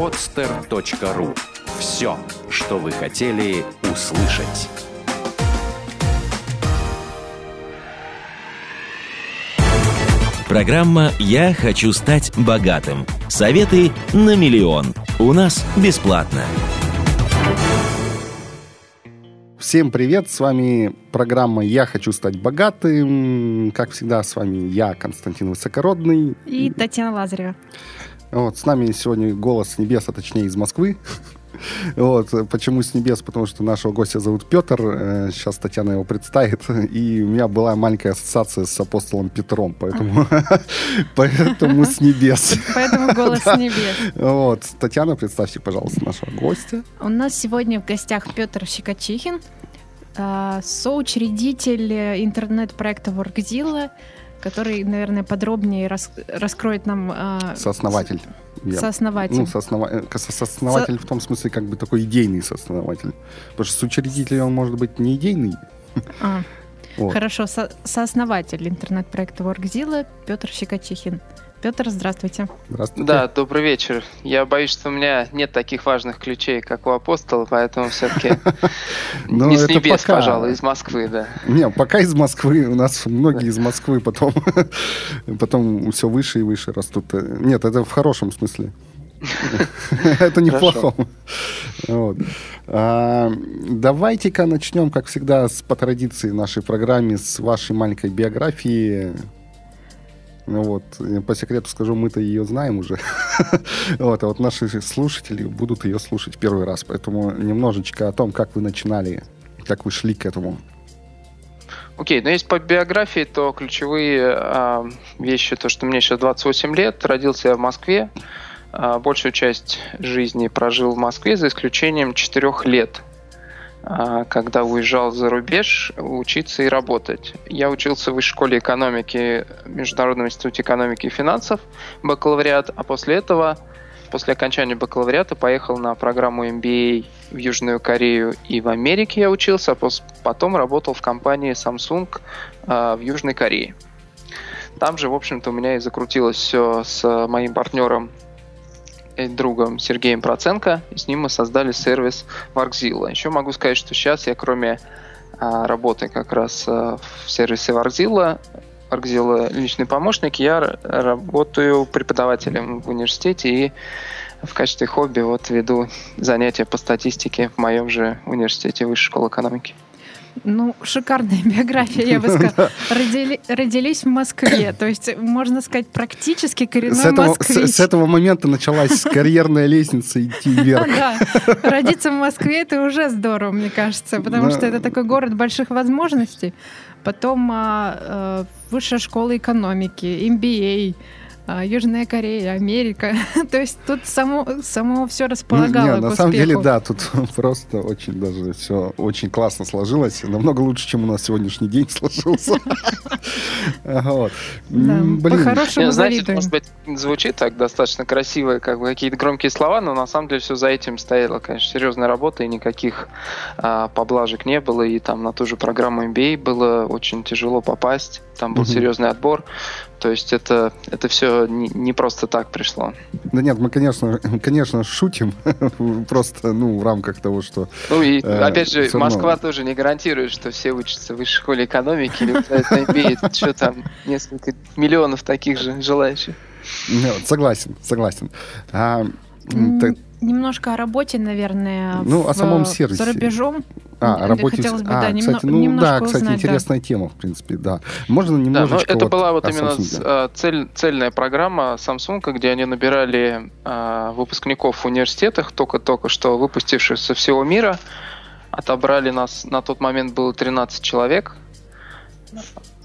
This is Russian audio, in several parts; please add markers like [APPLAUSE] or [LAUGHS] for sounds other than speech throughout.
podster.ru Все, что вы хотели услышать. Программа «Я хочу стать богатым». Советы на миллион. У нас бесплатно. Всем привет, с вами программа «Я хочу стать богатым». Как всегда, с вами я, Константин Высокородный. И Татьяна Лазарева. Вот, с нами сегодня голос с небес, а точнее из Москвы. Вот. Почему с небес? Потому что нашего гостя зовут Петр. Сейчас э, Татьяна его представит. И у меня была маленькая ассоциация с апостолом Петром. Поэтому, [LAUGHS] поэтому с небес. Поэтому голос с небес. Вот. Татьяна, представьте, пожалуйста, нашего гостя. У нас сегодня в гостях Петр Щекочихин, э, соучредитель интернет-проекта Workzilla, который, наверное, подробнее рас, раскроет нам... Э, сооснователь. Я, сооснователь. Ну, сооснова... Э, сооснователь Со... в том смысле, как бы такой идейный сооснователь. Потому что соучредитель он может быть не идейный. А. [LAUGHS] Вот. Хорошо, со- сооснователь интернет-проекта Workzilla Петр Щекочихин. Петр, здравствуйте. Здравствуйте. Да, добрый вечер. Я боюсь, что у меня нет таких важных ключей, как у апостола, поэтому все-таки [LAUGHS] не с небес, пожалуй, из Москвы, да. Не, пока из Москвы. У нас многие из [LAUGHS] Москвы потом, [LAUGHS] потом все выше и выше растут. Нет, это в хорошем смысле. Это не в плохом. А, давайте-ка начнем, как всегда, по традиции нашей программе, с вашей маленькой биографии. Ну вот, по секрету скажу, мы-то ее знаем уже. [LAUGHS] вот, а вот наши слушатели будут ее слушать первый раз. Поэтому немножечко о том, как вы начинали, как вы шли к этому. Окей, okay, ну если по биографии, то ключевые э, вещи, то, что мне сейчас 28 лет, родился я в Москве, э, большую часть жизни прожил в Москве, за исключением 4 лет когда уезжал за рубеж учиться и работать. Я учился в высшей школе экономики Международном институте экономики и финансов, бакалавриат, а после этого, после окончания бакалавриата, поехал на программу MBA в Южную Корею и в Америке я учился, а потом работал в компании Samsung а, в Южной Корее. Там же, в общем-то, у меня и закрутилось все с моим партнером другом Сергеем Проценко. И с ним мы создали сервис Workzilla. Еще могу сказать, что сейчас я кроме а, работы как раз а, в сервисе Workzilla, Workzilla личный помощник, я работаю преподавателем в университете и в качестве хобби вот веду занятия по статистике в моем же университете Высшей школы экономики. Ну, шикарная [LAUGHS] биография, я бы [LAUGHS] сказала. Родили, родились в Москве, то есть, можно сказать, практически коренной с этого, москвич. С, с этого момента началась [LAUGHS] карьерная лестница идти вверх. Да, родиться в Москве — это уже здорово, мне кажется, потому что это такой город больших возможностей. Потом а, а, высшая школа экономики, MBA — Южная Корея, Америка. [LAUGHS] То есть тут само, само все располагало Не, на самом деле, да, тут [LAUGHS] просто очень даже все очень классно сложилось. Намного лучше, чем у нас сегодняшний день [LAUGHS] сложился. По-хорошему Знаете, может быть, звучит так достаточно красиво, как бы какие-то громкие слова, но на самом деле все за этим стояло, конечно, серьезная работа, и никаких а, поблажек не было, и там на ту же программу MBA было очень тяжело попасть, там был серьезный отбор. То есть это, это все не, не просто так пришло. Да нет, мы, конечно, [LAUGHS] конечно шутим, [LAUGHS] просто ну, в рамках того, что... Ну и, э, опять же, Москва тоже не гарантирует, что все учатся в высшей школе экономики или имеет [LAUGHS] что там, несколько миллионов таких же желающих. Нет, согласен, согласен. А, Немножко о работе, наверное, ну, в, о самом сервисе. за рубежом. А, о работе... Хотелось бы, а, да, кстати, немно, ну, да, кстати, узнать, интересная да. тема, в принципе, да. Можно немножечко... Да, это вот была вот именно Samsung. цель, цельная программа Samsung, где они набирали а, выпускников в университетах, только-только что выпустивших со всего мира. Отобрали нас, на тот момент было 13 человек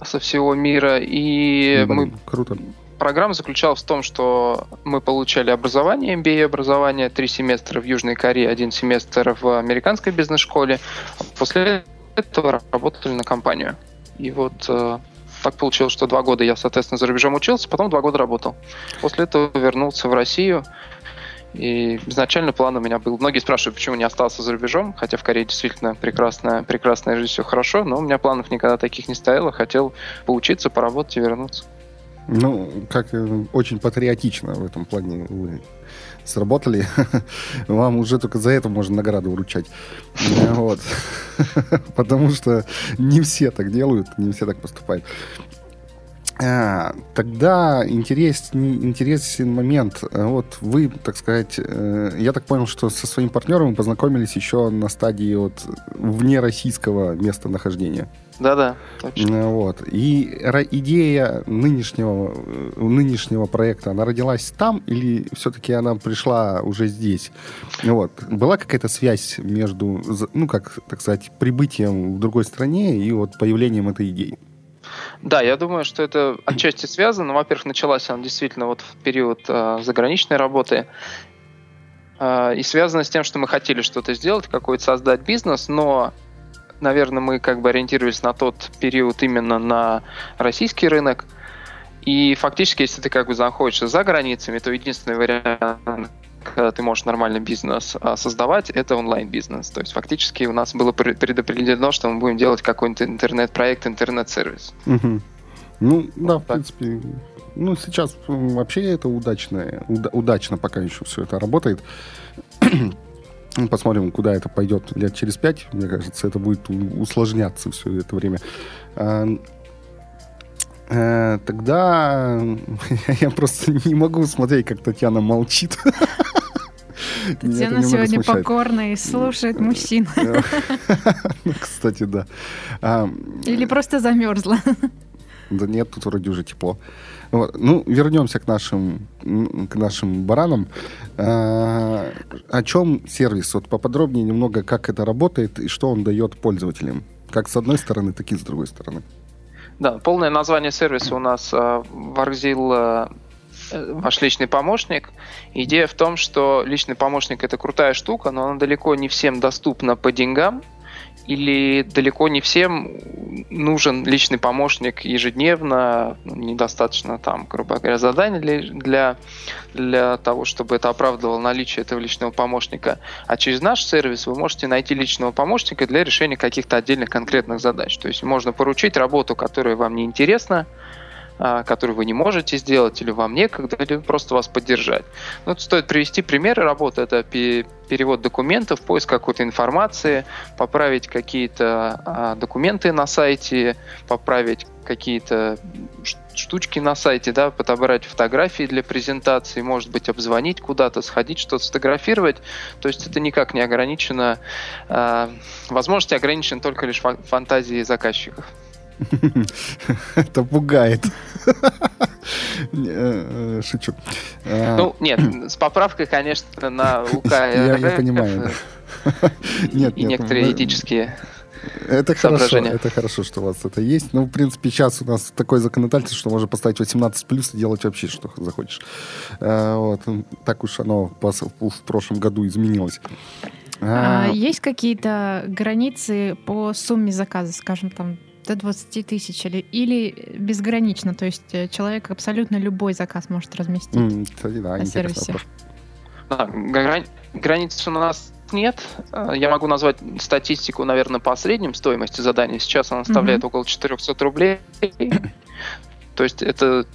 со всего мира, и Блин, мы... Круто программа заключалась в том, что мы получали образование, MBA-образование, три семестра в Южной Корее, один семестр в американской бизнес-школе. После этого работали на компанию. И вот э, так получилось, что два года я, соответственно, за рубежом учился, потом два года работал. После этого вернулся в Россию. И изначально план у меня был... Многие спрашивают, почему не остался за рубежом, хотя в Корее действительно прекрасная, прекрасная жизнь, все хорошо, но у меня планов никогда таких не стояло. Хотел поучиться, поработать и вернуться. Ну, как э, очень патриотично в этом плане вы сработали, [LAUGHS] вам уже только за это можно награду вручать. Вот. [LAUGHS] Потому что не все так делают, не все так поступают. А, тогда интересен, интересен момент. Вот вы, так сказать, э, я так понял, что со своим партнером вы познакомились еще на стадии вот вне российского местонахождения. Да-да, точно. Э, вот. И идея нынешнего, э, нынешнего проекта, она родилась там или все-таки она пришла уже здесь? Вот. Была какая-то связь между, ну, как, так сказать, прибытием в другой стране и вот появлением этой идеи? Да, я думаю, что это отчасти связано. Во-первых, началась она действительно вот в период э, заграничной работы. Э, и связано с тем, что мы хотели что-то сделать, какой-то создать бизнес, но, наверное, мы как бы ориентировались на тот период именно на российский рынок. И фактически, если ты как бы находишься за границами, то единственный вариант, когда ты можешь нормальный бизнес а, создавать, это онлайн-бизнес. То есть фактически у нас было предопределено, что мы будем делать какой-нибудь интернет-проект, интернет-сервис. Угу. Ну, да, в принципе, ну, сейчас вообще это удачно, уда- удачно пока еще все это работает. [CLEARS THROAT] Посмотрим, куда это пойдет лет через пять. Мне кажется, это будет усложняться все это время. А, э, тогда [LAUGHS] я просто не могу смотреть, как Татьяна молчит. [LAUGHS] Татьяна сегодня покорная и слушает мужчин. [LAUGHS] Ну, кстати, да. А, Или просто замерзла. Да нет, тут вроде уже тепло. Вот. Ну, вернемся к нашим, к нашим баранам. А, о чем сервис? Вот поподробнее немного, как это работает и что он дает пользователям. Как с одной стороны, так и с другой стороны. Да, полное название сервиса у нас uh, Warxil Э, ваш личный помощник. Идея в том, что личный помощник это крутая штука, но она далеко не всем доступна по деньгам, или далеко не всем нужен личный помощник ежедневно, ну, недостаточно там, грубо говоря, заданий для, для, того, чтобы это оправдывало наличие этого личного помощника. А через наш сервис вы можете найти личного помощника для решения каких-то отдельных конкретных задач. То есть можно поручить работу, которая вам не интересна, который вы не можете сделать, или вам некогда, или просто вас поддержать. Ну, тут стоит привести примеры работы. Это перевод документов, поиск какой-то информации, поправить какие-то а, документы на сайте, поправить какие-то штучки на сайте, да, подобрать фотографии для презентации, может быть, обзвонить куда-то, сходить, что-то сфотографировать. То есть это никак не ограничено. Э, возможности ограничены только лишь фантазией заказчиков. Это пугает. Э, шучу. А, ну, нет, с поправкой, конечно, на УК [LAUGHS] Я понимаю. [LAUGHS] Нет, и некоторые ну, этические это хорошо, это хорошо, что у вас это есть. Ну, в принципе, сейчас у нас такое законодательство, что можно поставить 18 плюс и делать вообще, что захочешь. А, вот. Так уж оно в прошлом году изменилось. А, есть какие-то границы по сумме заказа, скажем, там до 20 тысяч или, или безгранично, то есть э, человек абсолютно любой заказ может разместить mm, кстати, да, на сервисе. Да, грани- границ у нас нет. Э, я могу назвать статистику, наверное, по средним стоимости задания. Сейчас она составляет mm-hmm. около 400 рублей. То есть это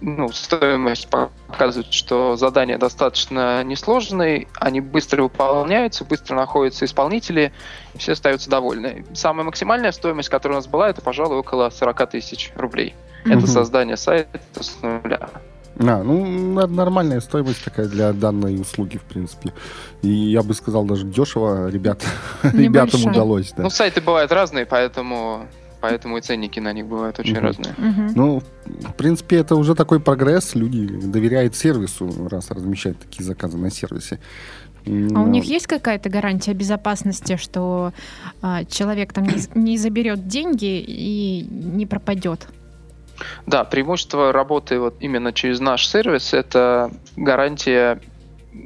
ну, стоимость показывает, что задания достаточно несложные, они быстро выполняются, быстро находятся исполнители, и все остаются довольны. Самая максимальная стоимость, которая у нас была, это, пожалуй, около 40 тысяч рублей. Mm-hmm. Это создание сайта с нуля. А, ну, нормальная стоимость такая для данной услуги, в принципе. И я бы сказал, даже дешево ребят, ребятам удалось. Да. Ну, сайты бывают разные, поэтому поэтому и ценники на них бывают очень угу. разные. Угу. Ну, в принципе, это уже такой прогресс. Люди доверяют сервису, раз размещают такие заказы на сервисе. А у них есть какая-то гарантия безопасности, что а, человек там не, не заберет деньги и не пропадет? Да, преимущество работы вот именно через наш сервис это гарантия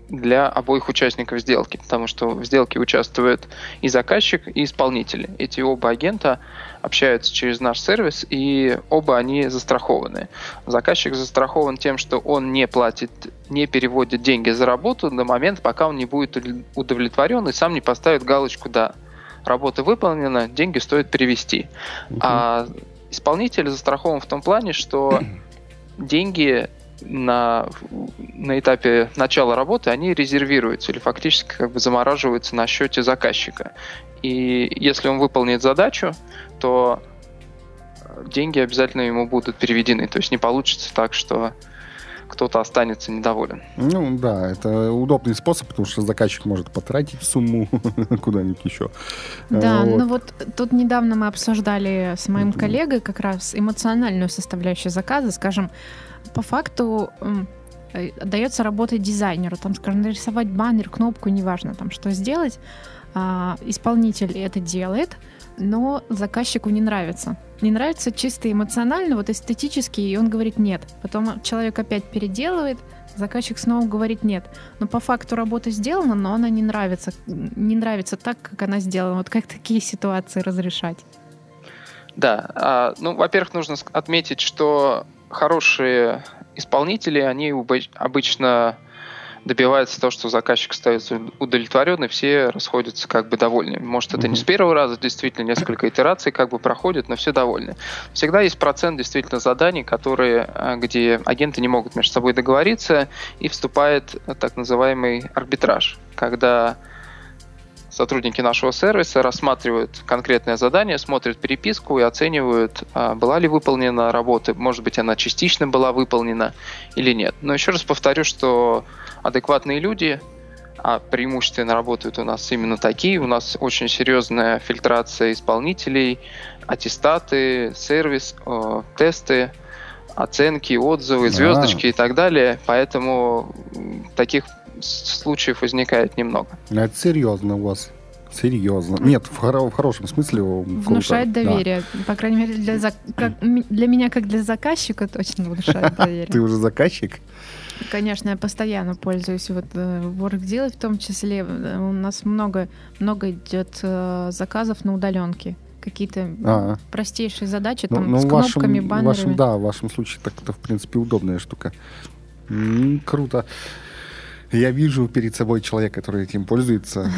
для обоих участников сделки, потому что в сделке участвует и заказчик, и исполнитель. Эти оба агента общаются через наш сервис, и оба они застрахованы. Заказчик застрахован тем, что он не платит, не переводит деньги за работу до момента, пока он не будет удовлетворен и сам не поставит галочку «да». Работа выполнена, деньги стоит перевести. Uh-huh. А исполнитель застрахован в том плане, что [CLEARS THROAT] деньги на, на этапе начала работы, они резервируются или фактически как бы замораживаются на счете заказчика. И если он выполнит задачу, то деньги обязательно ему будут переведены. То есть не получится так, что кто-то останется недоволен. Ну да, это удобный способ, потому что заказчик может потратить сумму [LAUGHS] куда-нибудь еще. Да, вот. ну вот тут недавно мы обсуждали с моим коллегой как раз эмоциональную составляющую заказа, скажем, по факту э, дается работать дизайнеру, там, скажем, нарисовать баннер, кнопку, неважно, там, что сделать, а, исполнитель это делает, но заказчику не нравится. Не нравится чисто эмоционально, вот эстетически, и он говорит нет. Потом человек опять переделывает, заказчик снова говорит нет. Но по факту работа сделана, но она не нравится. Не нравится так, как она сделана. Вот как такие ситуации разрешать? Да, а, ну, во-первых, нужно отметить, что хорошие исполнители, они обычно добивается того, что заказчик становится удовлетворенный, все расходятся как бы довольны. Может, это не с первого раза, действительно, несколько итераций как бы проходят, но все довольны. Всегда есть процент действительно заданий, которые, а, где агенты не могут между собой договориться, и вступает так называемый арбитраж, когда сотрудники нашего сервиса рассматривают конкретное задание, смотрят переписку и оценивают, а, была ли выполнена работа, может быть, она частично была выполнена или нет. Но еще раз повторю, что адекватные люди, а преимущественно работают у нас именно такие. У нас очень серьезная фильтрация исполнителей, аттестаты, сервис, э, тесты, оценки, отзывы, звездочки а. и так далее. Поэтому таких случаев возникает немного. Это серьезно у вас. Серьезно. Нет, в, хоро- в хорошем смысле. Внушает доверие. Да. По крайней мере, для, зак- как, для меня, как для заказчика, точно внушает [LAUGHS] доверие. Ты уже заказчик? Конечно, я постоянно пользуюсь вот э, WorkDeal в том числе. У нас много, много идет э, заказов на удаленке какие-то а, простейшие задачи ну, там ну, с кнопками, вашем, баннерами. Вашем, да, в вашем случае так это в принципе удобная штука. М-м, круто. Я вижу перед собой человека, который этим пользуется.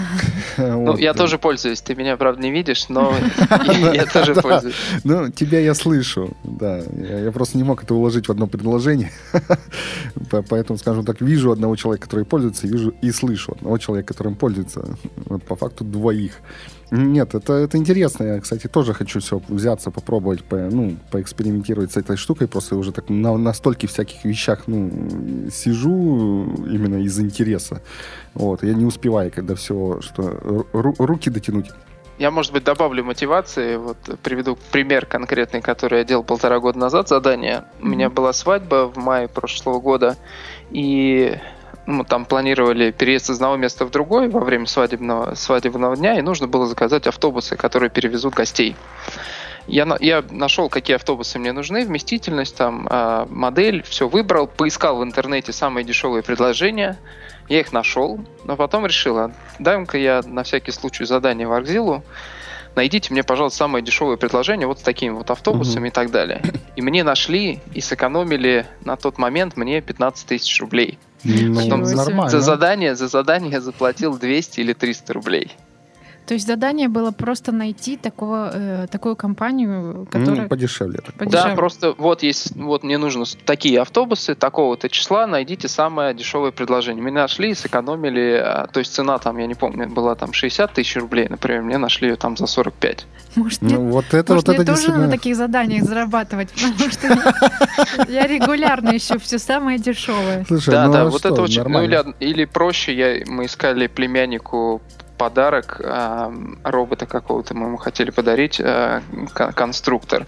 Ну, я тоже пользуюсь. Ты меня, правда, не видишь, но [LAUGHS] я тоже пользуюсь. Ну, тебя я слышу, да. Я просто не мог это уложить в одно предложение. [LAUGHS] Поэтому, скажем так, вижу одного человека, который пользуется, вижу и слышу одного человека, которым пользуется. По факту двоих. Нет, это, это интересно. Я, кстати, тоже хочу все взяться, попробовать, по, ну, поэкспериментировать с этой штукой. Просто уже так на, на стольких всяких вещах ну, сижу именно из интереса. Вот, я не успеваю, когда все, что руки дотянуть. Я, может быть, добавлю мотивации. Вот приведу пример конкретный, который я делал полтора года назад, задание. У меня была свадьба в мае прошлого года, и мы там планировали переезд из одного места в другой во время свадебного, свадебного дня, и нужно было заказать автобусы, которые перевезут гостей. Я, я нашел, какие автобусы мне нужны, вместительность, там, э, модель, все выбрал, поискал в интернете самые дешевые предложения, я их нашел, но потом решила, дай-ка я на всякий случай задание в Аркзилу, найдите мне, пожалуйста, самое дешевое предложение вот с такими вот автобусами mm-hmm. и так далее. И мне нашли и сэкономили на тот момент мне 15 тысяч рублей. Ну, Потом нормально. За задание, за задание я заплатил 200 или 300 рублей. То есть задание было просто найти такого, э, такую компанию, которая... Ну, подешевле. подешевле. Да, просто вот есть, вот мне нужны такие автобусы такого-то числа, найдите самое дешевое предложение. Меня нашли и сэкономили, а, то есть цена там, я не помню, была там 60 тысяч рублей, например, мне нашли ее там за 45. Может, ну, мне, вот это, может, вот мне это тоже действительно... на таких заданиях зарабатывать, потому что я регулярно ищу все самое дешевое. Да, ну да, а вот это очень... Ну или проще, я мы искали племяннику подарок э, робота какого-то мы ему хотели подарить, э, конструктор.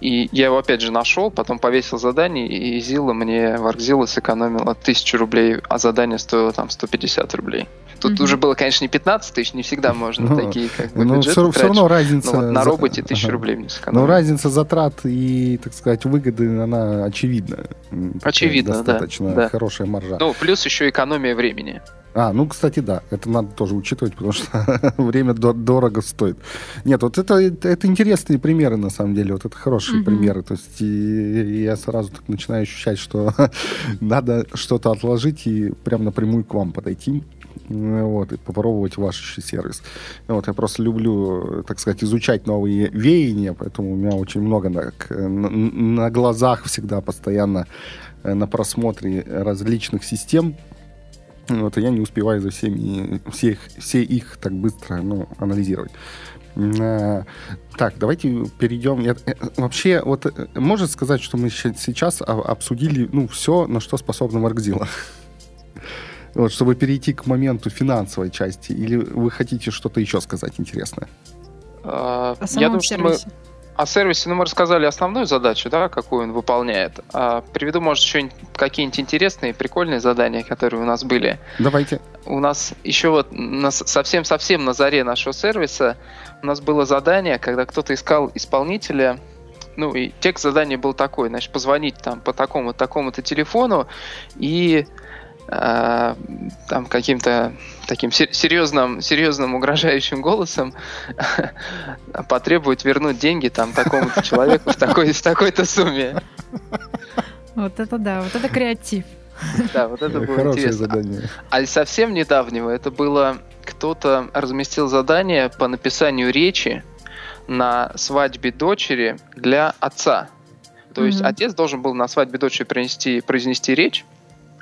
И я его опять же нашел, потом повесил задание, и Зила мне, Варкзила сэкономила тысячу рублей, а задание стоило там 150 рублей. Тут mm-hmm. уже было, конечно, не 15 тысяч, не всегда можно ну, такие как бы ну, все, все равно разница... Но вот на роботе тысячу ага. рублей мне сэкономили. Но разница затрат и, так сказать, выгоды, она очевидна. Очевидно, Достаточно да. хорошая маржа. Ну, плюс еще экономия времени. А, ну, кстати, да, это надо тоже учитывать, потому что [LAUGHS] время дорого стоит. Нет, вот это, это интересные примеры, на самом деле, вот это хорошие mm-hmm. примеры. То есть и, и я сразу так начинаю ощущать, что [LAUGHS] надо что-то отложить и прям напрямую к вам подойти. вот, и попробовать ваш сервис. Вот, я просто люблю, так сказать, изучать новые веяния, поэтому у меня очень много на, на, на глазах всегда постоянно э, на просмотре различных систем. Вот, и я не успеваю за всеми, всех, все их так быстро ну, анализировать. Э, так, давайте перейдем. Я, э, вообще, вот можно сказать, что мы сейчас обсудили ну, все, на что способна Маркзила? [LAUGHS] Вот, чтобы перейти к моменту финансовой части, или вы хотите что-то еще сказать интересное? А, я думаю, что мы о сервисе, ну, мы рассказали основную задачу, да, какую он выполняет. А, приведу, может, еще какие-нибудь интересные, прикольные задания, которые у нас были. Давайте. У нас еще вот совсем-совсем на заре нашего сервиса у нас было задание, когда кто-то искал исполнителя, ну, и текст задания был такой, значит, позвонить там по такому-то такому-то телефону и Э, там каким-то таким серьезным, серьезным угрожающим голосом [LAUGHS] потребует вернуть деньги там такому-то человеку в, такой, в такой-то сумме. Вот это да, вот это креатив. Да, вот это было Хорошее интересно. задание. А совсем недавнего это было, кто-то разместил задание по написанию речи на свадьбе дочери для отца. То есть отец должен был на свадьбе дочери принести, произнести речь,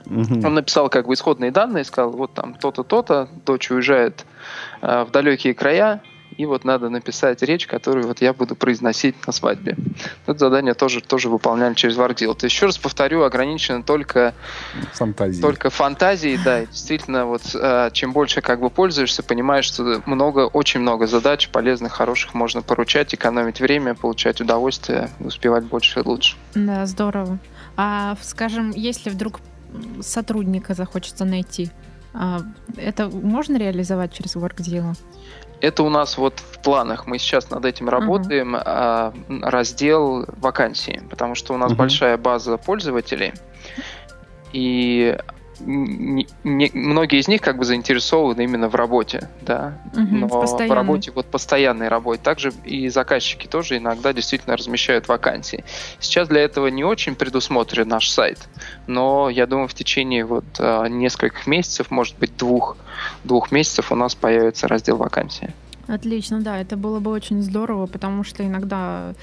Угу. Он написал как бы исходные данные, сказал, вот там то-то, то-то, дочь уезжает э, в далекие края, и вот надо написать речь, которую вот я буду произносить на свадьбе. Это задание тоже, тоже выполняли через Вардил. То есть, еще раз повторю, ограничено только фантазией. Только фантазией, да. И действительно, вот э, чем больше как бы пользуешься, понимаешь, что много, очень много задач полезных, хороших можно поручать, экономить время, получать удовольствие, успевать больше и лучше. Да, здорово. А, скажем, если вдруг сотрудника захочется найти, а, это можно реализовать через WorkDeal? Это у нас вот в планах. Мы сейчас над этим работаем. Uh-huh. Раздел вакансии, потому что у нас uh-huh. большая база пользователей. И не, не, многие из них как бы заинтересованы именно в работе, да, угу, но в, в работе, вот постоянной работе. Также и заказчики тоже иногда действительно размещают вакансии. Сейчас для этого не очень предусмотрен наш сайт, но я думаю, в течение вот а, нескольких месяцев, может быть, двух, двух месяцев у нас появится раздел вакансии. Отлично, да, это было бы очень здорово, потому что иногда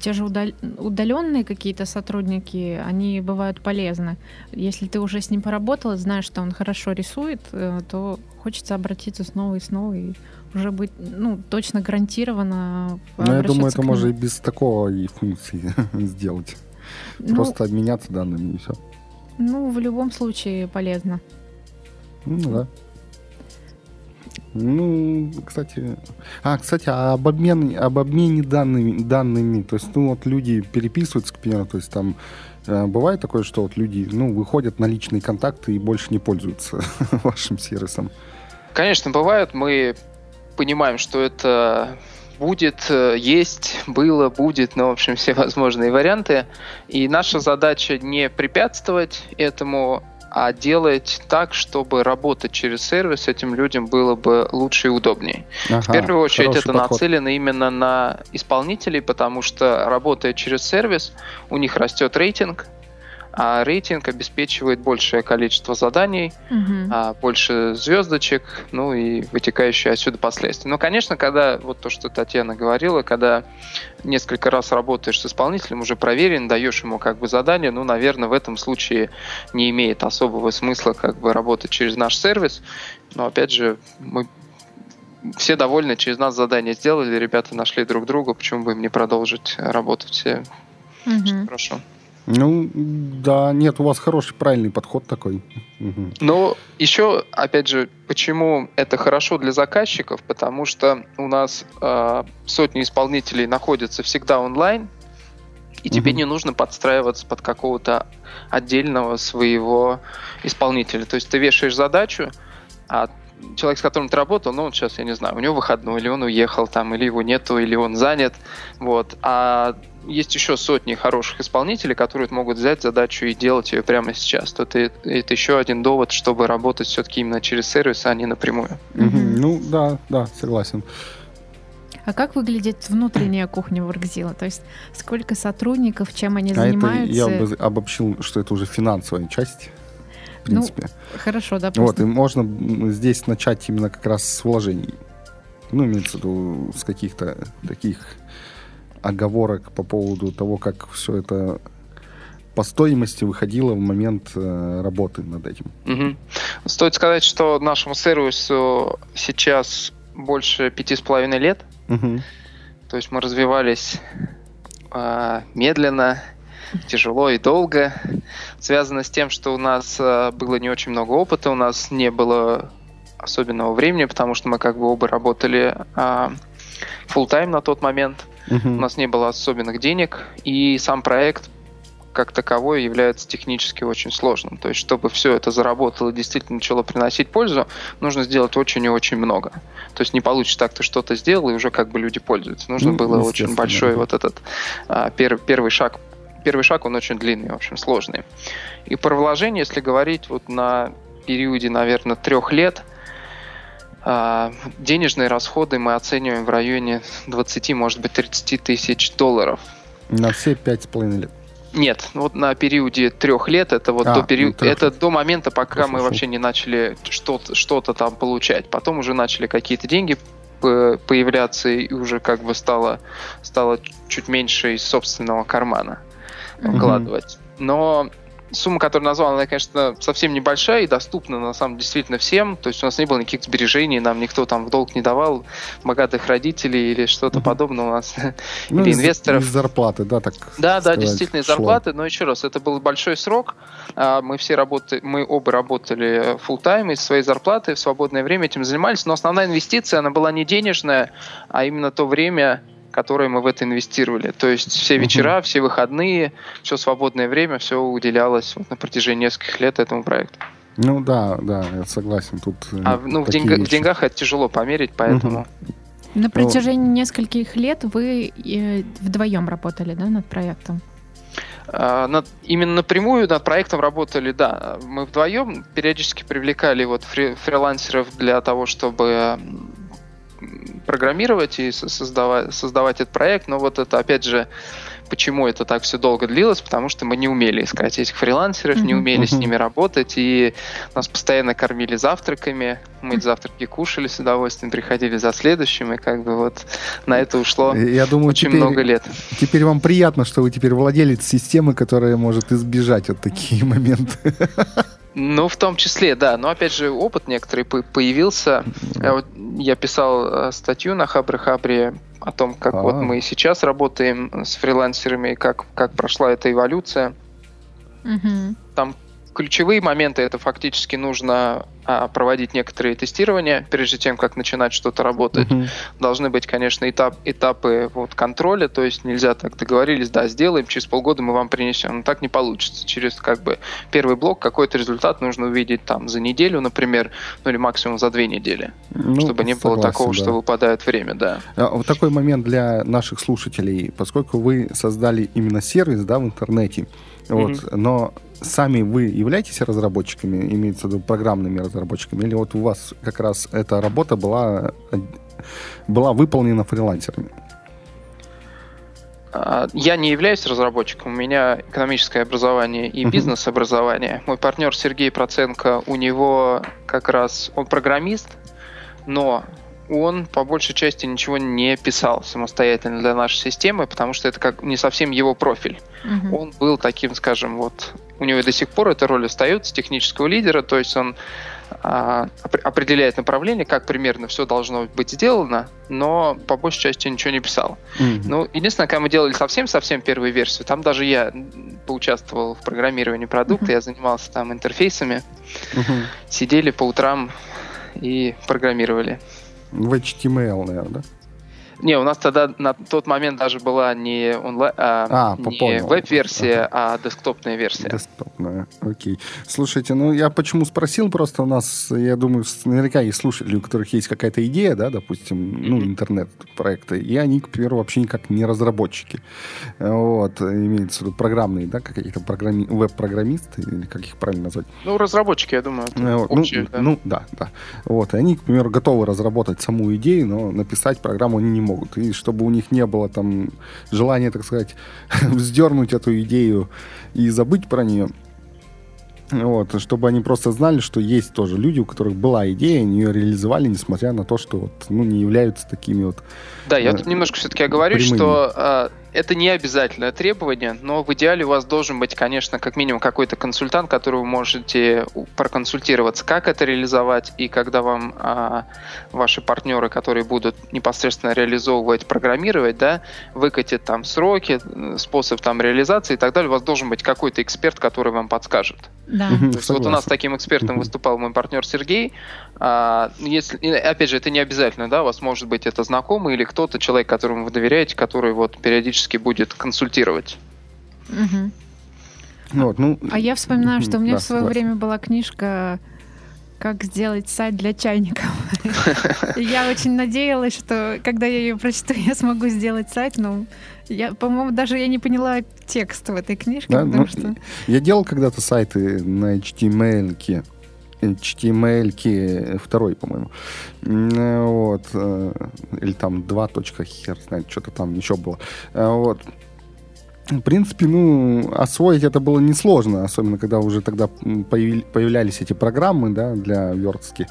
те же удаленные какие-то сотрудники, они бывают полезны. Если ты уже с ним поработал, знаешь, что он хорошо рисует, э, то хочется обратиться снова и снова и уже быть, ну, точно гарантированно. Ну, я думаю, это можно и без такого и функции [LAUGHS] сделать. Ну, Просто обменяться данными и все. Ну, в любом случае полезно. Ну да. Ну, кстати, а, кстати, об обмене, об обмене данными, данными, то есть, ну, вот люди переписываются, к примеру, то есть там э, бывает такое, что вот люди, ну, выходят на личные контакты и больше не пользуются [LAUGHS] вашим сервисом. Конечно, бывает. Мы понимаем, что это будет, э, есть, было, будет, ну, в общем, все возможные варианты. И наша задача не препятствовать этому, а делать так, чтобы работать через сервис этим людям было бы лучше и удобнее. Ага, в первую очередь это подход. нацелено именно на исполнителей, потому что работая через сервис, у них растет рейтинг, а рейтинг обеспечивает большее количество заданий, угу. больше звездочек, ну и вытекающие отсюда последствия. Но, конечно, когда, вот то, что Татьяна говорила, когда несколько раз работаешь с исполнителем, уже проверен, даешь ему как бы задание, ну, наверное, в этом случае не имеет особого смысла как бы работать через наш сервис. Но, опять же, мы все довольны, через нас задание сделали, ребята нашли друг друга, почему бы им не продолжить работать все угу. хорошо. Ну, да, нет, у вас хороший, правильный подход такой. Угу. Но еще, опять же, почему это хорошо для заказчиков? Потому что у нас э, сотни исполнителей находятся всегда онлайн, и угу. тебе не нужно подстраиваться под какого-то отдельного своего исполнителя. То есть ты вешаешь задачу, а человек, с которым ты работал, ну, сейчас, я не знаю, у него выходной, или он уехал там, или его нету, или он занят, вот. А есть еще сотни хороших исполнителей, которые могут взять задачу и делать ее прямо сейчас. То это, это еще один довод, чтобы работать все-таки именно через сервис, а не напрямую. Mm-hmm. Ну, да, да, согласен. А как выглядит внутренняя кухня Workzilla? То есть сколько сотрудников, чем они а занимаются? Это я бы обобщил, что это уже финансовая часть. в принципе. Ну, хорошо, допустим. Вот, и можно здесь начать именно как раз с вложений. Ну, имеется в виду с каких-то таких оговорок по поводу того, как все это по стоимости выходило в момент э, работы над этим. Угу. Стоит сказать, что нашему сервису сейчас больше пяти с половиной лет. Угу. То есть мы развивались э, медленно, тяжело и долго. Связано с тем, что у нас э, было не очень много опыта, у нас не было особенного времени, потому что мы как бы оба работали э, full time на тот момент. Угу. У нас не было особенных денег, и сам проект как таковой является технически очень сложным. То есть, чтобы все это заработало и действительно начало приносить пользу, нужно сделать очень и очень много. То есть не получится так, ты что-то сделал, и уже как бы люди пользуются. Нужно Ну, было очень большой да. вот этот а, пер- первый шаг. Первый шаг, он очень длинный, в общем, сложный. И про вложение, если говорить вот на периоде, наверное, трех лет, денежные расходы мы оцениваем в районе 20, может быть, 30 тысяч долларов. На все пять с половиной лет. Нет, вот на периоде трех лет, это вот А, до периода, ну, трёх это лет. до момента, пока Хорошо, мы вообще не начали что-то, что-то там получать. Потом уже начали какие-то деньги появляться и уже как бы стало, стало чуть меньше из собственного кармана вкладывать. Но сумма, которую назвал, она, конечно, совсем небольшая и доступна, на самом деле, действительно всем. То есть у нас не было никаких сбережений, нам никто там в долг не давал, богатых родителей или что-то Мгм. подобное у нас. [LAUGHS] Ну, Или инвесторов. Из зарплаты, да, так Да, да, сказать, действительно, из зарплаты, но еще раз, это был большой срок. А, Мы все работали, мы оба работали full time из своей зарплаты, в свободное время этим занимались, но основная инвестиция, она была не денежная, а именно то время, которое мы в это инвестировали. То есть все вечера, все выходные, все свободное время, все уделялось вот на протяжении нескольких лет этому проекту. Ну да, да, я согласен. Тут э, А ну, в, деньга- в деньгах это тяжело померить, поэтому... На протяжении нескольких лет вы э, вдвоем работали, да, над проектом? А, над- именно напрямую над проектом работали, да. Мы вдвоем периодически привлекали вот фри- фрилансеров для того, чтобы программировать и со- создавать, создавать этот проект. Но вот это, опять же, почему это так все долго длилось? Потому что мы не умели искать этих фрилансеров, не умели с ними работать, и нас постоянно кормили завтраками. Мы эти завтраки кушали с удовольствием, приходили за следующим, и как бы вот на это ушло Я думаю, очень теперь, много лет. теперь вам приятно, что вы теперь владелец системы, которая может избежать вот такие моменты. Ну, в том числе, да. Но опять же, опыт некоторый по- появился. Я, вот- я писал э, статью на Хабре Хабре о том, как А. вот мы сейчас работаем с фрилансерами, как, как прошла эта эволюция. Мгм. Там ключевые моменты это фактически нужно а, проводить некоторые тестирования прежде чем как начинать что-то работать. Мгм. Должны быть, конечно, этап, этапы вот, контроля, то есть нельзя так договорились, да, сделаем, через полгода мы вам принесем. Но так не получится. Через как бы первый блок какой-то результат нужно увидеть там за неделю, например, ну или максимум за две недели, Ну, чтобы не было согласен, такого, да. что выпадает время, да. А, Вот такой момент для наших слушателей, поскольку вы создали именно сервис, да, в интернете, вот, но сами вы являетесь разработчиками, имеется в виду программными разработчиками, или вот у вас как раз эта работа была, была выполнена фрилансерами? А, Я не являюсь разработчиком, у меня экономическое образование и бизнес-образование. Мой партнер Сергей Проценко, у него как раз, он программист, но он по большей части ничего не писал самостоятельно для нашей системы, потому что это как не совсем его профиль. Мгм. Он был таким, скажем, вот у него и до сих пор эта роль остается технического лидера, то есть он а, опре- определяет направление, как примерно все должно быть сделано, но по большей части ничего не писал. Мгм. Ну, единственное, когда мы делали совсем-совсем первую версию, там даже я поучаствовал в программировании продукта, Мгм. я занимался там интерфейсами, Мгм. сидели по утрам и программировали. В HTML, наверное, да? Не, у нас тогда на тот момент даже была не, онлайн, а, А, не веб-версия, а десктопная версия. Десктопная, окей. Слушайте, ну я почему спросил, просто у нас, я думаю, наверняка есть слушатели, у которых есть какая-то идея, да, допустим, ну, Мгм. интернет-проекты, и они, к примеру, вообще никак не разработчики. Вот, имеется в виду программные, да, какие-то программи... веб-программисты, или как их правильно назвать. Ну, разработчики, я думаю, вот, общее, ну, да. ну, да, да. Вот, и они, к примеру, готовы разработать саму идею, но написать программу они не могут. И чтобы у них не было там желания, так сказать, [LAUGHS] вздернуть эту идею и забыть про нее, Вот, чтобы они просто знали, что есть тоже люди, у которых была идея, они ее реализовали, несмотря на то, что вот, ну, не являются такими вот... Да, я э, тут немножко все-таки оговорюсь, что э, это не обязательное требование, но в идеале у вас должен быть, конечно, как минимум какой-то консультант, который вы можете проконсультироваться, как это реализовать, и когда вам а, ваши партнеры, которые будут непосредственно реализовывать, программировать, да, выкатят там сроки, способ там реализации и так далее, у вас должен быть какой-то эксперт, который вам подскажет. Да. То есть вот у нас таким экспертом выступал мой партнер Сергей. А, если, опять же, это не обязательно, да, у вас может быть это знакомый или кто-то, человек, которому вы доверяете, который вот периодически будет консультировать. Угу. Вот, ну, а я вспоминаю, что у меня да, в свое согласен. время была книжка как сделать сайт для чайников. [LAUGHS] Я очень надеялась, что когда я ее прочту, я смогу сделать сайт, но я, по-моему, даже я не поняла текст в этой книжке, да, потому ну, что... Я делал когда-то сайты на HTML, HTML второй, по-моему. Вот. Э, или там 2. хер знает, что-то там еще было. Э, вот в принципе, ну, освоить это было несложно, особенно когда уже тогда появлялись эти программы, да, для верстки.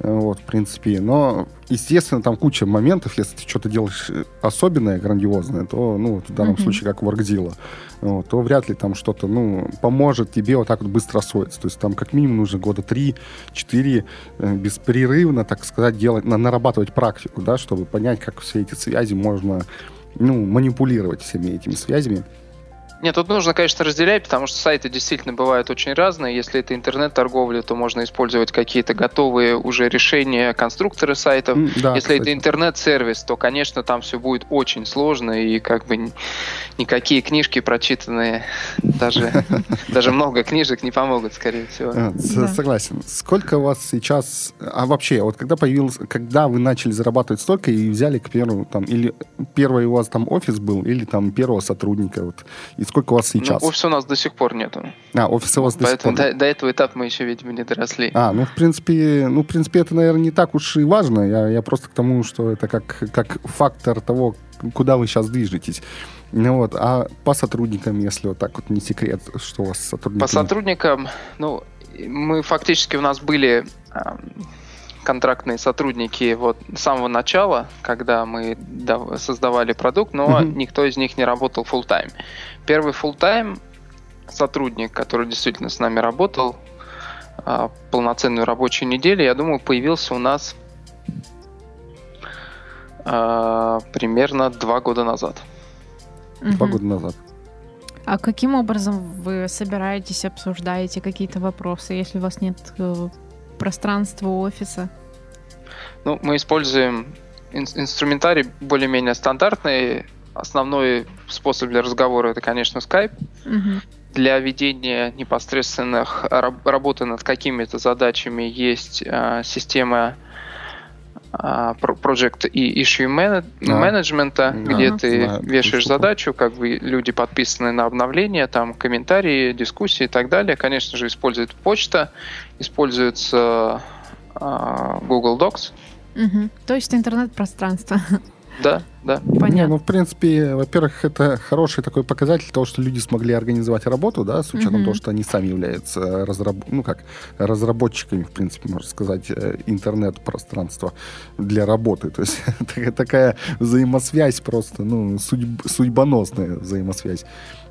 Вот, в принципе. Но, естественно, там куча моментов, если ты что-то делаешь особенное, грандиозное, то, ну, вот в данном uh-huh. случае, как Workzilla, вот, то вряд ли там что-то, ну, поможет тебе вот так вот быстро освоиться. То есть там как минимум нужно года 3-4 э, беспрерывно, так сказать, делать, на, нарабатывать практику, да, чтобы понять, как все эти связи можно ну, манипулировать всеми этими связями. Нет, тут нужно, конечно, разделять, потому что сайты действительно бывают очень разные. Если это интернет-торговля, то можно использовать какие-то готовые уже решения, конструкторы сайтов. Да, Если кстати. это интернет-сервис, то, конечно, там все будет очень сложно, и как бы никакие книжки прочитанные, даже, [LAUGHS] даже много книжек не помогут, скорее всего. А, согласен. Сколько у вас сейчас... А вообще, вот когда появился, когда вы начали зарабатывать столько и взяли, к примеру, там, или первый у вас там офис был, или там первого сотрудника, вот, из сколько у вас сейчас? Ну, офиса у нас до сих пор нету. А, офиса у вас до сих пор до, до этого этапа мы еще, видимо, не доросли. А, ну, в принципе, ну, в принципе, это, наверное, не так уж и важно. Я, я просто к тому, что это как, как фактор того, куда вы сейчас движетесь. Ну вот, а по сотрудникам, если вот так вот не секрет, что у вас сотрудники? По сотрудникам, ну, мы фактически у нас были контрактные сотрудники вот с самого начала, когда мы создавали продукт, но mm-hmm. никто из них не работал full time. Первый full time сотрудник, который действительно с нами работал а, полноценную рабочую неделю, я думаю, появился у нас а, примерно два года назад. Два года назад. А каким образом вы собираетесь, обсуждаете какие-то вопросы, если у вас нет пространства офиса? Ну, мы используем ин- инструментарий более-менее стандартный. Основной способ для разговора это, конечно, Skype. Угу. Для ведения непосредственных раб- работы над какими-то задачами есть э, система Project и Issue Management, да. где да. ты Знаю, вешаешь задачу, как бы люди подписаны на обновления, там комментарии, дискуссии и так далее. Конечно же, используется почта, используется а, Google Docs. Угу. То есть интернет-пространство. [LAUGHS] Да, да. Понятно. Не, ну, в принципе, во-первых, это хороший такой показатель того, что люди смогли организовать работу, да, с учетом угу. того, что они сами являются разраб... ну, как, разработчиками, в принципе, можно сказать, э, интернет-пространства для работы. То есть [LAUGHS] такая взаимосвязь просто, ну, судьб... судьбоносная взаимосвязь.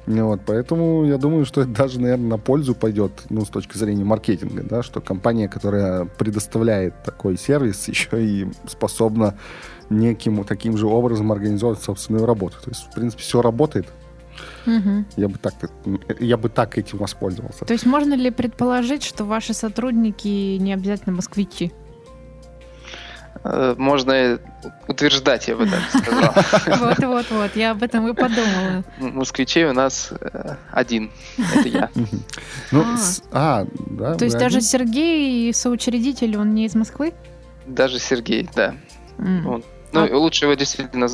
Вот, поэтому я думаю, что это даже, наверное, на пользу пойдет, ну, с точки зрения маркетинга, да, что компания, которая предоставляет такой сервис, [LAUGHS] еще и способна неким таким же образом организовать собственную работу. То есть, в принципе, все работает. Угу. Я, бы так, я бы так этим воспользовался. То есть можно ли предположить, что ваши сотрудники не обязательно москвичи? Э, можно утверждать, я бы так сказал. Вот-вот-вот, я об этом и подумала. Москвичей у нас э, один, это я. [LAUGHS] Ну, а, да. То есть даже Сергей, соучредитель, он не из Москвы? Даже Сергей, да. Ну, а лучше его действительно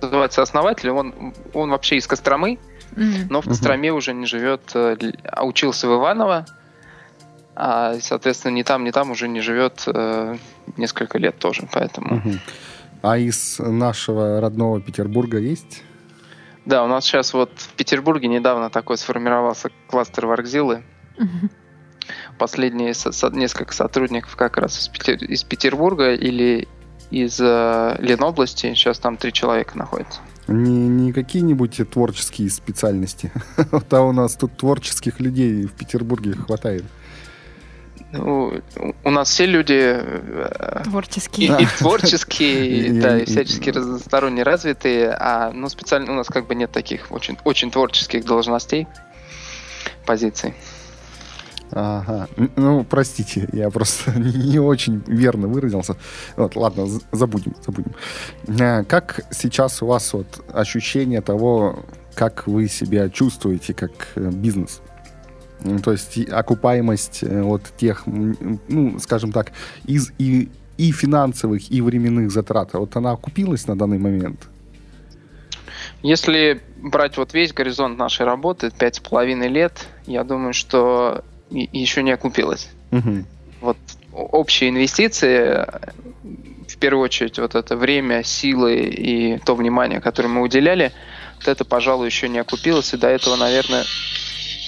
называть сооснователем. Он, он вообще из Костромы, но в Костроме уже не живет, э, а учился в Иваново, а, соответственно, ни там, ни там уже не живет э, несколько лет тоже, поэтому... Угу. А из нашего родного Петербурга есть? Да, у нас сейчас вот в Петербурге недавно такой сформировался кластер Варкзилы. Угу. Последние со- со- несколько сотрудников как раз из, Петер- из Петербурга или из э, Ленобласти. Сейчас там три человека находятся. Не, не какие-нибудь творческие специальности. Вот [LAUGHS] а у нас тут творческих людей в Петербурге хватает. Ну, у- нас все люди э, и, Творческий. и творческие, и, И- да, [LAUGHS] и и- всячески разносторонне развитые, а ну специально у нас как бы нет таких очень очень творческих должностей, позиций. Ага. Ну, простите, я просто [LAUGHS] не очень верно выразился. Вот, ладно, забудем, забудем. А, Как сейчас у вас вот ощущение того, как вы себя чувствуете как э, бизнес? То есть окупаемость э, вот тех, м, ну, скажем так, из и, и финансовых, и временных затрат, вот она окупилась на данный момент? Если брать вот весь горизонт нашей работы, пять с половиной лет, я думаю, что еще не окупилось. Мгм. Вот общие инвестиции, э, в первую очередь, вот это время, силы и то внимание, которое мы уделяли, вот это, пожалуй, еще не окупилось, и до этого, наверное,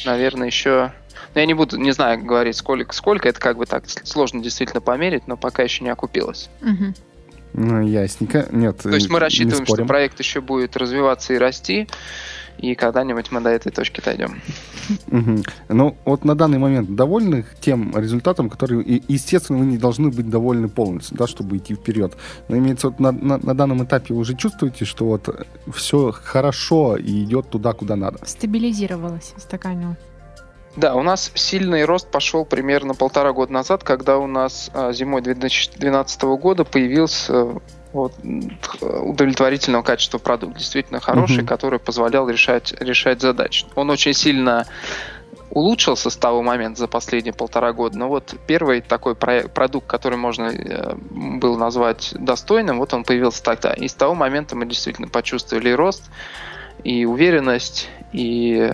наверное, еще... Ну, я не буду, не знаю говорить, сколько, сколько, это как бы так сложно действительно померить, но пока еще не окупилось. Мгм. Ну, ясненько. Нет, То есть мы рассчитываем, что проект еще будет развиваться и расти, и когда-нибудь мы до этой точки дойдем. Ну, вот на данный момент довольны тем результатом, который, и- естественно, вы не должны быть довольны полностью, да, чтобы идти вперед. Но имеется вот на, на- на данном этапе вы уже чувствуете, что вот все хорошо и идет туда, куда надо. Стабилизировалась, устаканилась. Да, у нас сильный рост пошел примерно полтора года назад, когда у нас а, зимой 2012 года появился вот, удовлетворительного качества продукт, действительно хороший, Мгм. который позволял решать, решать задачи. Он очень сильно улучшился с того момента за последние полтора года, но вот первый такой проект, продукт, который можно э, было назвать достойным, вот он появился тогда. И с того момента мы действительно почувствовали и рост, и уверенность, и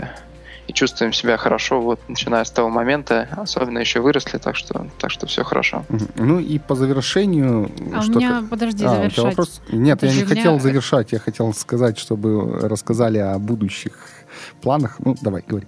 и чувствуем себя хорошо, вот начиная с того момента, особенно еще выросли, так что, так что все хорошо. Ну и по завершению... А у что-то- меня, подожди, А, у тебя завершать. вопрос? Нет, я Подожди, не у меня- хотел завершать, я хотел сказать, чтобы рассказали о будущих планах. Ну, давай, говори.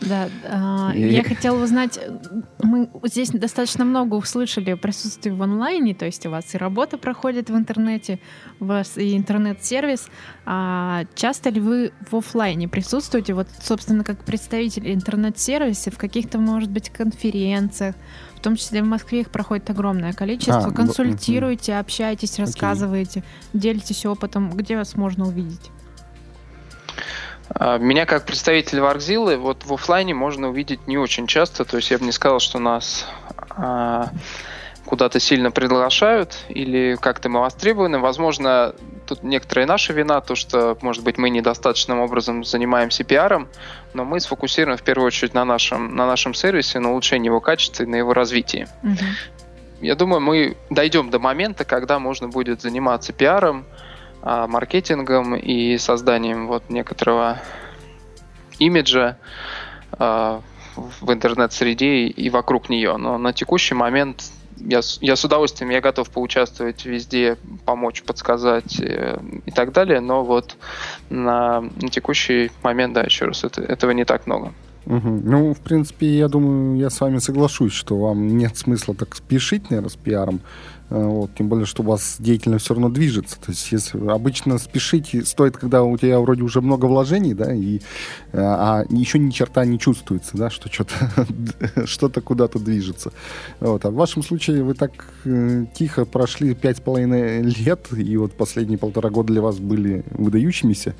Да, а, И- я хотела узнать, э, мы здесь достаточно много услышали о присутствии в онлайне, то есть у вас и работа проходит в интернете, у вас и интернет-сервис. А часто ли вы в оффлайне присутствуете, вот, собственно, как представитель интернет-сервиса в каких-то, может быть, конференциях, в том числе в Москве их проходит огромное количество, А, б- консультируете, общаетесь, рассказываете, делитесь опытом, где вас можно увидеть? А, Меня как представитель Варкзилы вот в оффлайне можно увидеть не очень часто, то есть я бы не сказал, что нас а, куда-то сильно приглашают или как-то мы востребованы. Возможно, тут некоторая наша вина, то что, может быть, мы недостаточным образом занимаемся пиаром, но мы сфокусированы в первую очередь на нашем, на нашем сервисе, на улучшении его качества и на его развитии. Мгм. Я думаю, мы дойдем до момента, когда можно будет заниматься пиаром, а, маркетингом и созданием вот некоторого имиджа а, в интернет-среде и вокруг нее. Но на текущий момент я, я с удовольствием, я готов поучаствовать везде, помочь, подсказать э, и так далее, но вот на, на текущий момент, да, еще раз, это, этого не так много. Мгм. Ну, в принципе, я думаю, я с вами соглашусь, что вам нет смысла так спешить, наверное, с пиаром. Э, Вот, тем более, что у вас деятельность все равно движется. То есть, если обычно спешить стоит, когда у тебя вроде уже много вложений, да, и, э, а еще ни черта не чувствуется, да, что что-то [LAUGHS] что-то куда-то движется. Вот. А в вашем случае вы так э, тихо прошли пять с половиной лет, и вот последние полтора года для вас были выдающимися.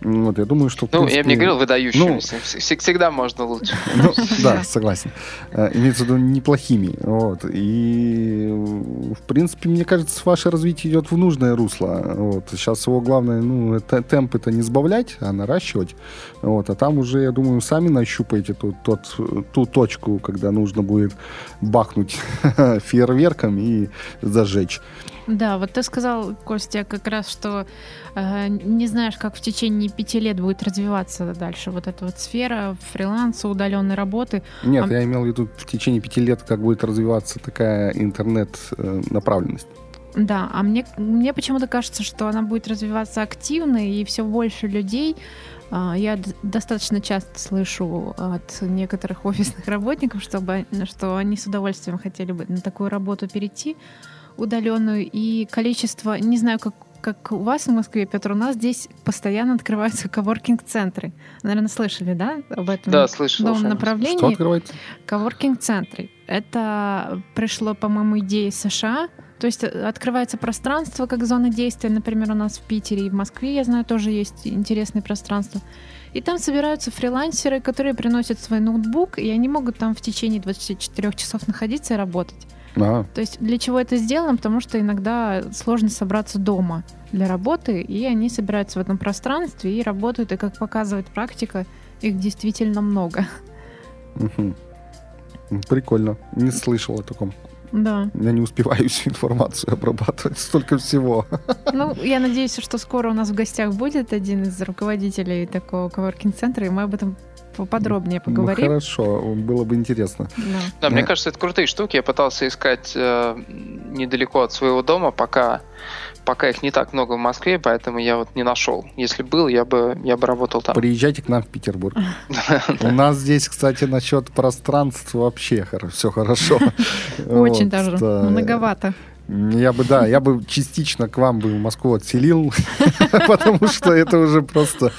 Вот, я думаю, что... Ну, я бы не принципе, говорил выдающимися, Вс- всегда можно лучше. ну, да, согласен. Э, Имеется в виду неплохими. Вот. И, в принципе, мне кажется, ваше развитие идет в нужное русло. Вот. Сейчас его главное, ну, это, темп это не сбавлять, а наращивать. Вот. А там уже, я думаю, сами нащупаете ту, тот, ту точку, когда нужно будет бахнуть [LAUGHS] фейерверком и зажечь. Да, вот ты сказал, Костя, как раз, что э, не знаешь, как в течение пяти лет будет развиваться дальше вот эта вот сфера фриланса, удаленной работы. Нет, А- я имел в виду в течение пяти лет, как будет развиваться такая интернет-направленность. Да, а мне, мне почему-то кажется, что она будет развиваться активно, и все больше людей а, я достаточно часто слышу от некоторых офисных работников, чтобы, что они с удовольствием хотели бы на такую работу перейти удаленную, и количество, не знаю, как как у вас в Москве, Петр, у нас здесь постоянно открываются коворкинг-центры. Наверное, слышали, да, об этом да, слышал, новом направлении? Что открывается? Коворкинг-центры. Это пришло, по-моему, идея из США. То есть э, открывается пространство как зона действия. Например, у нас в Питере и в Москве, я знаю, тоже есть интересные пространства. И там собираются фрилансеры, которые приносят свой ноутбук, и они могут там в течение 24 часов находиться и работать. А. То есть для чего это сделано? Потому что иногда сложно собраться дома для работы, и они собираются в этом пространстве и работают, и как показывает практика, их действительно много. Угу. Прикольно. Не слышал о таком. Да. Я не успеваю всю [LAUGHS] информацию обрабатывать, столько всего. Ну, я надеюсь, что скоро у нас в гостях будет один из руководителей такого коворкинг-центра, и мы об этом поподробнее ну, поговорим. Ну, хорошо, было бы интересно. Да, да мне кажется, это крутые штуки. Я пытался искать э, недалеко от своего дома, пока, пока их не так много в Москве, поэтому я вот не нашел. Если был, я бы, я бы работал там. Приезжайте к нам в Петербург. У нас здесь, кстати, насчет пространства вообще все хорошо. Очень даже многовато. Я бы, да, я бы частично к вам бы в Москву отселил, [LAUGHS] потому что это уже просто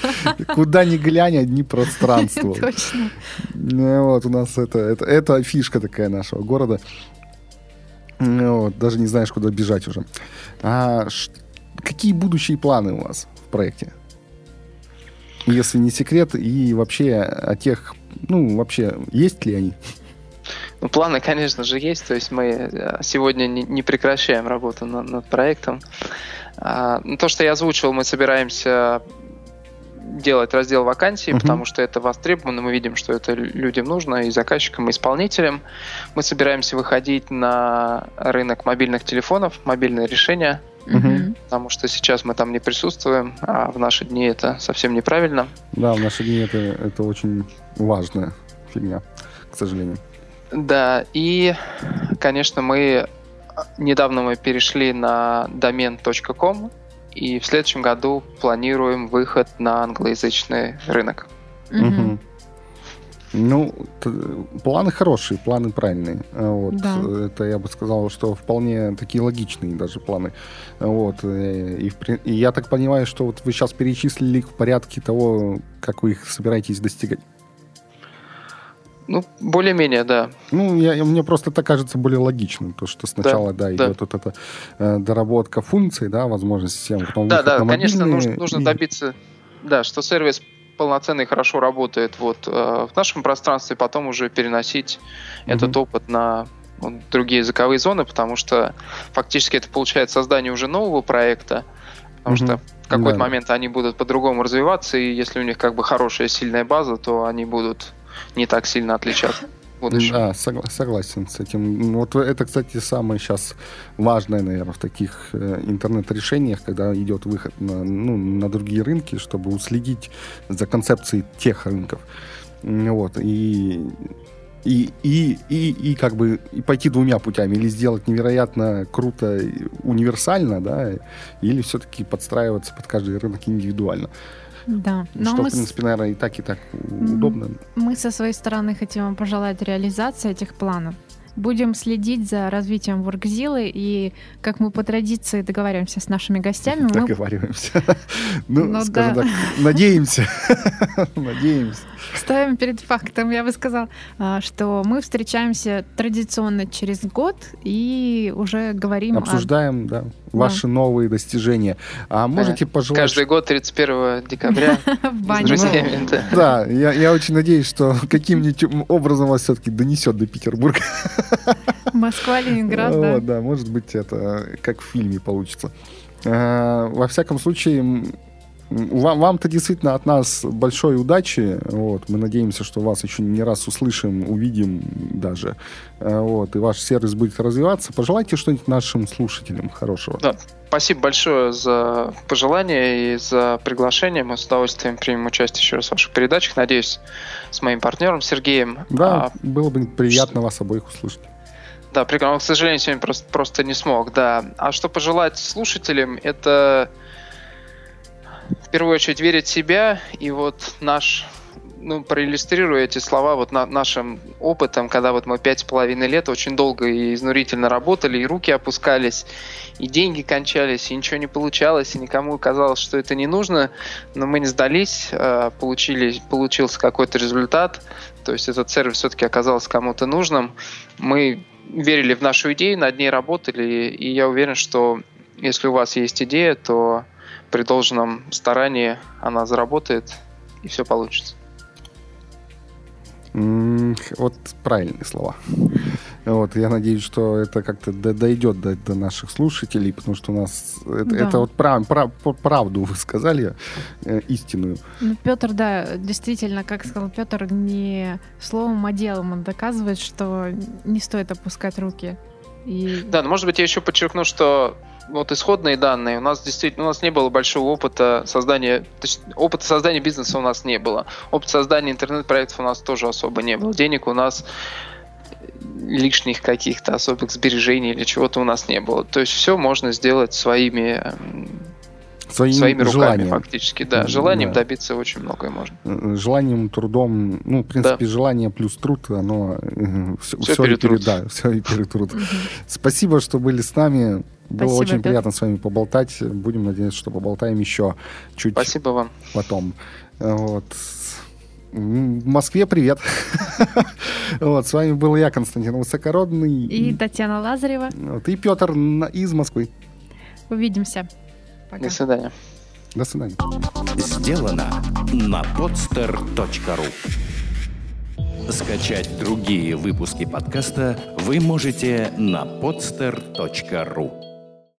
куда ни глянь, одни пространства. [LAUGHS] Точно. Ну вот, у нас это, это, это фишка такая нашего города. Ну вот, даже не знаешь, куда бежать уже. А, какие будущие планы у вас в проекте? Если не секрет, и вообще о тех, ну, вообще, есть ли они? Ну, планы, конечно же, есть. То есть мы э, сегодня не, прекращаем работу над, над проектом. А, ну, то, что я озвучивал, мы собираемся делать раздел вакансий, uh-huh. потому что это востребовано, мы видим, что это людям нужно, и заказчикам, и исполнителям. Мы собираемся выходить на рынок мобильных телефонов, мобильные решения, uh-huh. потому что сейчас мы там не присутствуем, а в наши дни это совсем неправильно. Да, в наши дни это, это очень важная фигня, к сожалению. Да, и, конечно, мы недавно мы перешли на домен.com, и в следующем году планируем выход на англоязычный рынок. Угу. Ну, планы хорошие, планы правильные. Вот. Да. Это я бы сказал, что вполне такие логичные даже планы. Вот. Э, и, и я так понимаю, что вот вы сейчас перечислили их в порядке того, как вы их собираетесь достигать. Ну, более-менее, да. Ну, я, мне просто так кажется более логичным, то, что сначала, да, да идет вот эта э, доработка функций, да, возможности системы. Потом да, да, конечно, нужно, нужно и... добиться, да, что сервис полноценно и хорошо работает вот э, в нашем пространстве, потом уже переносить угу. этот опыт на вот, другие языковые зоны, потому что фактически это получает создание уже нового проекта, потому угу. что в какой-то да. момент они будут по-другому развиваться, и если у них как бы хорошая, сильная база, то они будут не так сильно отличаться. Будущем. Да, согла- согласен с этим. Вот это, кстати, самое сейчас важное, наверное, в таких э, интернет-решениях, когда идет выход на, ну, на другие рынки, чтобы уследить за концепцией тех рынков. Вот. И и, и, и, и как бы и пойти двумя путями. Или сделать невероятно круто, универсально, да, или все-таки подстраиваться под каждый рынок индивидуально. Да. Но что, мы в принципе, с... наверное, и так, и так удобно. Мы со своей стороны хотим вам пожелать реализации этих планов. Будем следить за развитием Воркзилы и, как мы по традиции договариваемся с нашими гостями... [LAUGHS] Договариваемся. [LAUGHS] Ну, ну скажем так, надеемся. [LAUGHS] Надеемся. Ставим перед фактом, я бы сказала, а, что мы встречаемся традиционно через год и уже говорим... Обсуждаем, да, ваши новые достижения. А можете пожелать... Каждый год 31 декабря [LAUGHS] с друзьями. Да, я очень надеюсь, что [LAUGHS] каким-нибудь образом вас все-таки донесет до Петербурга. [LAUGHS] Москва, Ленинград, да. Да, может быть, это как в фильме получится. А, во всяком случае, вам, вам-то действительно от нас большой удачи. Вот. Мы надеемся, что вас еще не раз услышим, увидим даже. А, вот. И ваш сервис будет развиваться. Пожелайте что-нибудь нашим слушателям хорошего. Да. Спасибо большое за пожелания и за приглашение. Мы с удовольствием примем участие еще раз в ваших передачах. Надеюсь, с моим партнером Сергеем. Да, а, было бы приятно что... вас обоих услышать. Да, прекрасно. К сожалению, сегодня просто, просто не смог, да. А что пожелать слушателям, это в первую очередь верить в себя, и вот наш ну, проиллюстрирую эти слова вот на, нашим опытом, когда вот мы пять с половиной лет очень долго и изнурительно работали, и руки опускались, и деньги кончались, и ничего не получалось, и никому казалось, что это не нужно, но мы не сдались, а, получили, получился какой-то результат, то есть этот сервис все-таки оказался кому-то нужным. Мы верили в нашу идею, над ней работали, и я уверен, что если у вас есть идея, то при должном старании она заработает, и все получится. Вот правильные слова. Вот, я надеюсь, что это как-то дойдет до, до наших слушателей, потому что у нас это, да. это вот прав, прав, правду вы сказали, э, истинную. Ну, Петр, да, действительно, как сказал Петр, не словом, а делом он доказывает, что не стоит опускать руки. И... Да, но может быть я еще подчеркну, что вот исходные данные, у нас действительно у нас не было большого опыта создания, точнее, опыта создания бизнеса у нас не было. Опыт создания интернет-проектов у нас тоже особо не было. Денег у нас лишних каких-то особых сбережений или чего-то у нас не было. То есть все можно сделать своими Своим своими руками желанием. фактически, да. Желанием да. добиться очень многое можно. Э, желанием, трудом, ну, в принципе, да. желание плюс труд, оно все, все, все перетрут. Да, все и перетрут. Спасибо, что были с нами. Было Спасибо, очень Петр. приятно с вами поболтать. Будем надеяться, что поболтаем еще чуть Спасибо вам. потом. Вот. В Москве привет. [LAUGHS] вот, с вами был я, Константин Высокородный. И Татьяна Лазарева. Вот, и Петр из Москвы. Увидимся. Пока. До свидания. До свидания. Сделано на podster.ru Скачать другие выпуски подкаста вы можете на podster.ru